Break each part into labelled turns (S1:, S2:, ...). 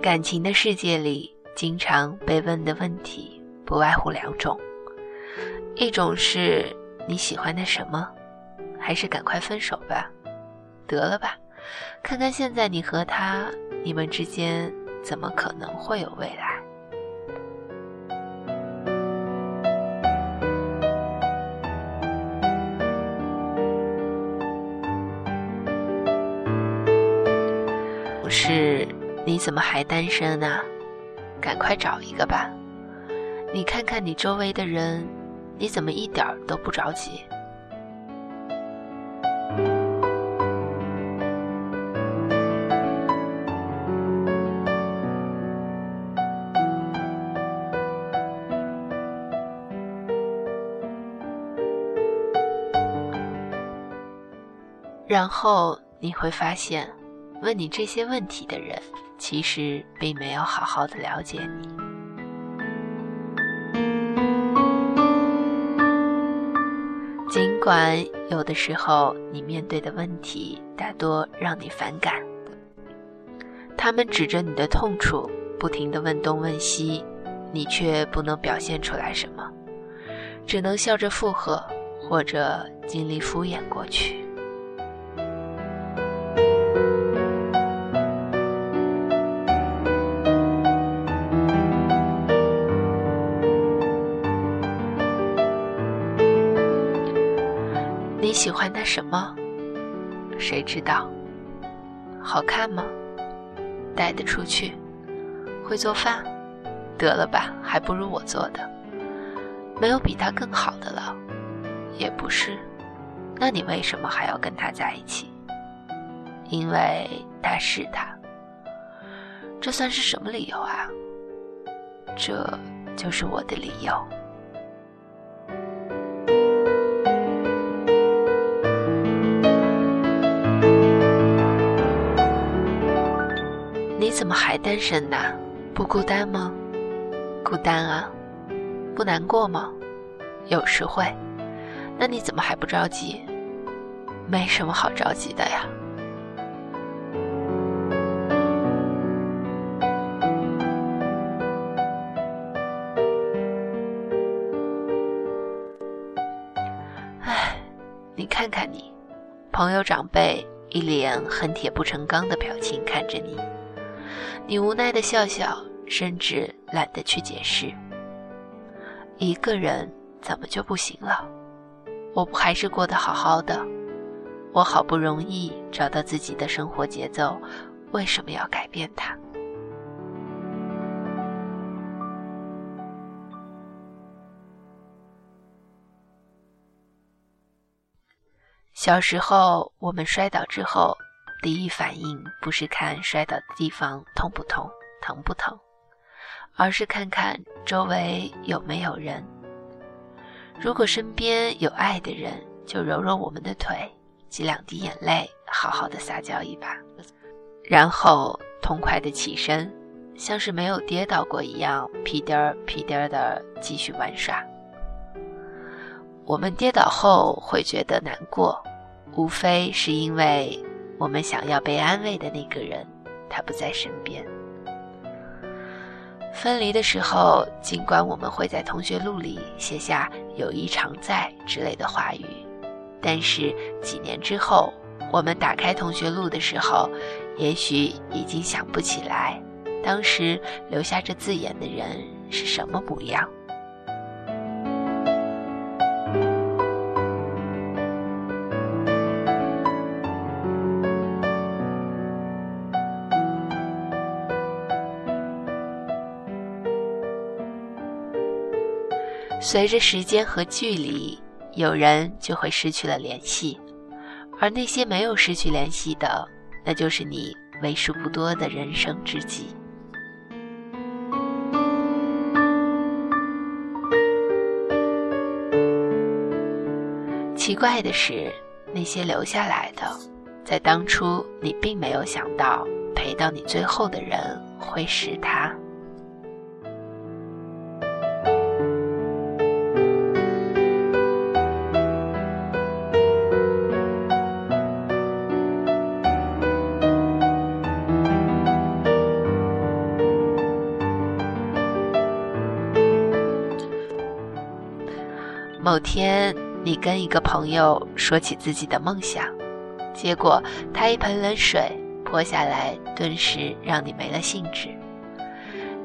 S1: 感情的世界里，经常被问的问题不外乎两种：一种是你喜欢的什么，还是赶快分手吧，得了吧，看看现在你和他，你们之间怎么可能会有未来？是，你怎么还单身呢？赶快找一个吧！你看看你周围的人，你怎么一点都不着急？然后你会发现。问你这些问题的人，其实并没有好好的了解你。尽管有的时候你面对的问题大多让你反感，他们指着你的痛处，不停的问东问西，你却不能表现出来什么，只能笑着附和，或者尽力敷衍过去。什么？谁知道？好看吗？带得出去？会做饭？得了吧，还不如我做的。没有比他更好的了。也不是。那你为什么还要跟他在一起？因为他是他。这算是什么理由啊？这就是我的理由。怎么还单身呢？不孤单吗？孤单啊，不难过吗？有时会。那你怎么还不着急？没什么好着急的呀。唉，你看看你，朋友长辈一脸恨铁不成钢的表情看着你。你无奈的笑笑，甚至懒得去解释。一个人怎么就不行了？我不还是过得好好的？我好不容易找到自己的生活节奏，为什么要改变它？小时候，我们摔倒之后。第一反应不是看摔倒的地方痛不痛、疼不疼，而是看看周围有没有人。如果身边有爱的人，就揉揉我们的腿，挤两滴眼泪，好好的撒娇一把，然后痛快的起身，像是没有跌倒过一样，屁颠儿屁颠儿的继续玩耍。我们跌倒后会觉得难过，无非是因为。我们想要被安慰的那个人，他不在身边。分离的时候，尽管我们会在同学录里写下“友谊常在”之类的话语，但是几年之后，我们打开同学录的时候，也许已经想不起来，当时留下这字眼的人是什么模样。随着时间和距离，有人就会失去了联系，而那些没有失去联系的，那就是你为数不多的人生知己。奇怪的是，那些留下来的，在当初你并没有想到，陪到你最后的人会是他。某天，你跟一个朋友说起自己的梦想，结果他一盆冷水泼下来，顿时让你没了兴致。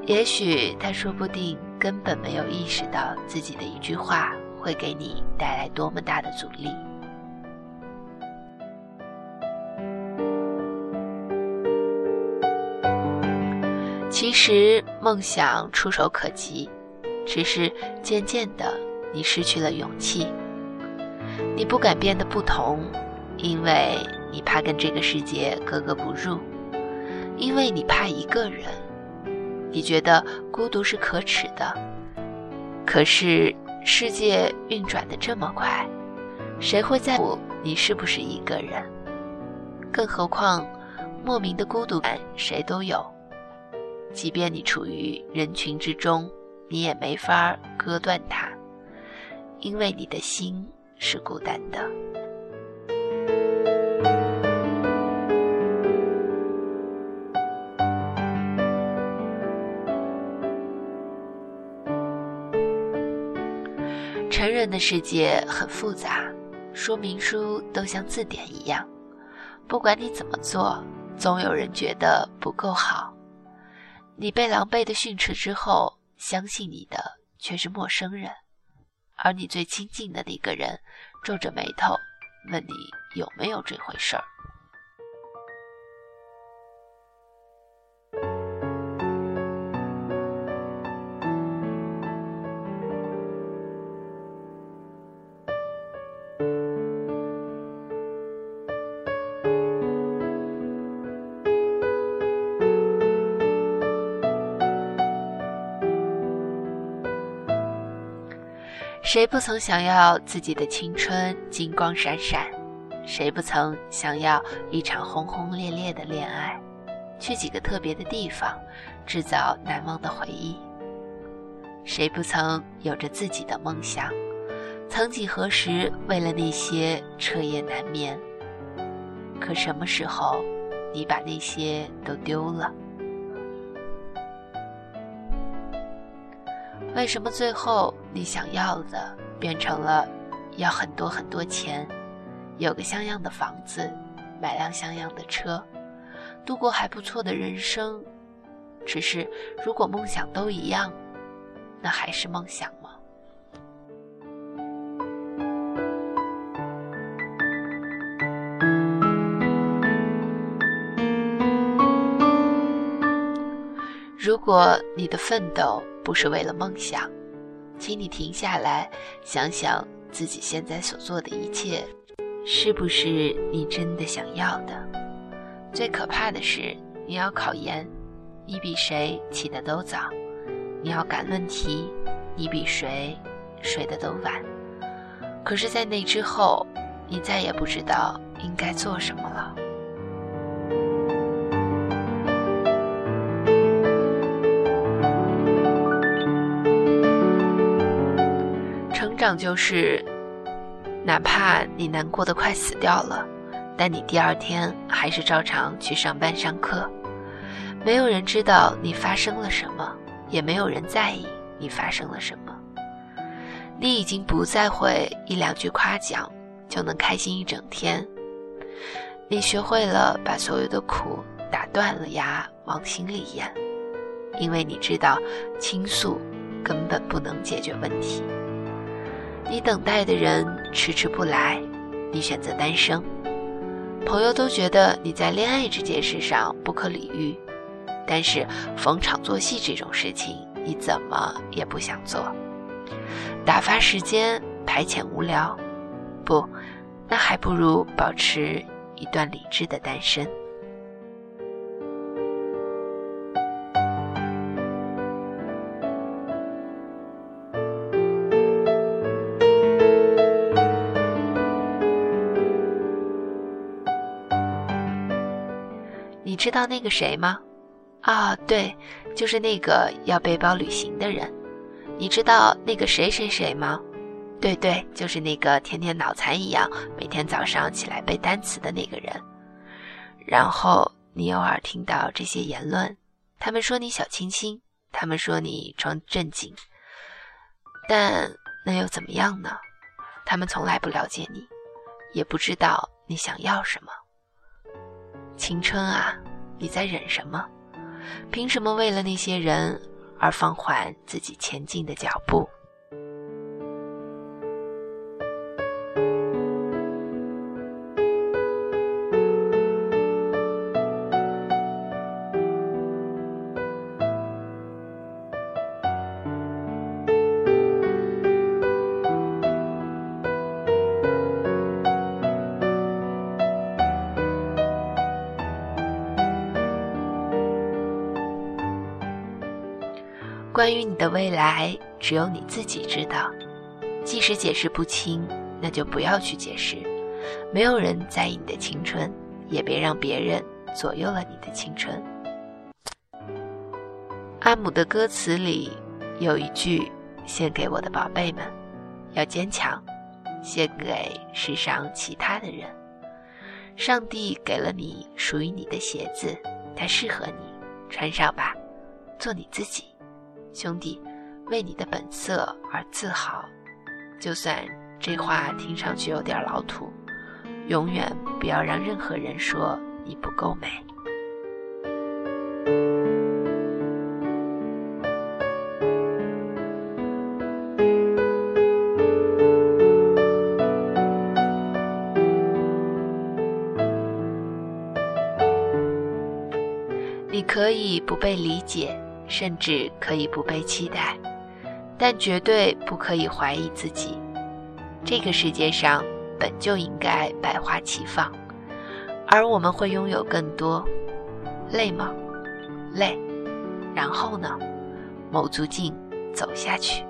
S1: 也许他说不定根本没有意识到自己的一句话会给你带来多么大的阻力。其实梦想触手可及，只是渐渐的你失去了勇气。你不敢变得不同，因为你怕跟这个世界格格不入，因为你怕一个人，你觉得孤独是可耻的。可是世界运转的这么快，谁会在乎你是不是一个人？更何况，莫名的孤独感谁都有。即便你处于人群之中，你也没法割断它，因为你的心是孤单的。成人的世界很复杂，说明书都像字典一样，不管你怎么做，总有人觉得不够好。你被狼狈的训斥之后，相信你的却是陌生人，而你最亲近的那个人皱着眉头问你有没有这回事儿。谁不曾想要自己的青春金光闪闪？谁不曾想要一场轰轰烈烈的恋爱，去几个特别的地方，制造难忘的回忆？谁不曾有着自己的梦想？曾几何时，为了那些彻夜难眠？可什么时候，你把那些都丢了？为什么最后你想要的变成了要很多很多钱，有个像样的房子，买辆像样的车，度过还不错的人生？只是如果梦想都一样，那还是梦想吗？如果你的奋斗，不是为了梦想，请你停下来想想自己现在所做的一切，是不是你真的想要的？最可怕的是，你要考研，你比谁起得都早；你要赶论题，你比谁睡得都晚。可是，在那之后，你再也不知道应该做什么了。长就是，哪怕你难过的快死掉了，但你第二天还是照常去上班上课。没有人知道你发生了什么，也没有人在意你发生了什么。你已经不再会一两句夸奖就能开心一整天。你学会了把所有的苦打断了牙往心里咽，因为你知道倾诉根本不能解决问题。你等待的人迟迟不来，你选择单身，朋友都觉得你在恋爱这件事上不可理喻，但是逢场作戏这种事情你怎么也不想做，打发时间排遣无聊，不，那还不如保持一段理智的单身。你知道那个谁吗？啊，对，就是那个要背包旅行的人。你知道那个谁谁谁吗？对对，就是那个天天脑残一样，每天早上起来背单词的那个人。然后你偶尔听到这些言论，他们说你小清新，他们说你装正经，但那又怎么样呢？他们从来不了解你，也不知道你想要什么。青春啊，你在忍什么？凭什么为了那些人而放缓自己前进的脚步？关于你的未来，只有你自己知道。即使解释不清，那就不要去解释。没有人在意你的青春，也别让别人左右了你的青春。阿姆的歌词里有一句：“献给我的宝贝们，要坚强；献给世上其他的人。上帝给了你属于你的鞋子，它适合你，穿上吧，做你自己。”兄弟，为你的本色而自豪，就算这话听上去有点老土，永远不要让任何人说你不够美。你可以不被理解。甚至可以不被期待，但绝对不可以怀疑自己。这个世界上本就应该百花齐放，而我们会拥有更多。累吗？累。然后呢？卯足劲走下去。